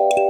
you